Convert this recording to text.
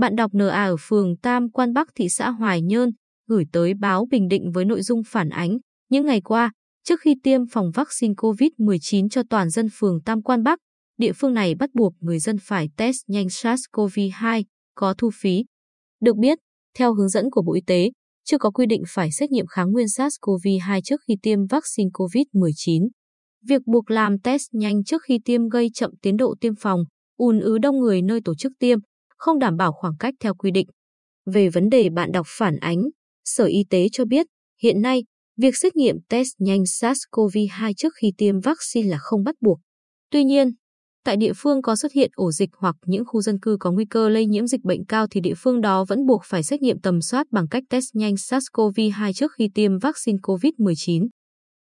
Bạn đọc NA ở phường Tam Quan Bắc thị xã Hoài Nhơn gửi tới báo Bình Định với nội dung phản ánh những ngày qua, trước khi tiêm phòng vaccine COVID-19 cho toàn dân phường Tam Quan Bắc, địa phương này bắt buộc người dân phải test nhanh SARS-CoV-2 có thu phí. Được biết, theo hướng dẫn của Bộ Y tế, chưa có quy định phải xét nghiệm kháng nguyên SARS-CoV-2 trước khi tiêm vaccine COVID-19. Việc buộc làm test nhanh trước khi tiêm gây chậm tiến độ tiêm phòng, ùn ứ đông người nơi tổ chức tiêm, không đảm bảo khoảng cách theo quy định. Về vấn đề bạn đọc phản ánh, Sở Y tế cho biết, hiện nay, việc xét nghiệm test nhanh SARS-CoV-2 trước khi tiêm vaccine là không bắt buộc. Tuy nhiên, tại địa phương có xuất hiện ổ dịch hoặc những khu dân cư có nguy cơ lây nhiễm dịch bệnh cao thì địa phương đó vẫn buộc phải xét nghiệm tầm soát bằng cách test nhanh SARS-CoV-2 trước khi tiêm vaccine COVID-19.